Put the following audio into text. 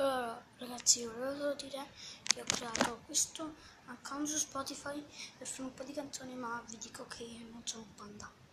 Allora, ragazzi, volevo solo dire che ho creato questo account su Spotify per fare un po' di canzoni, ma vi dico che non sono un panda.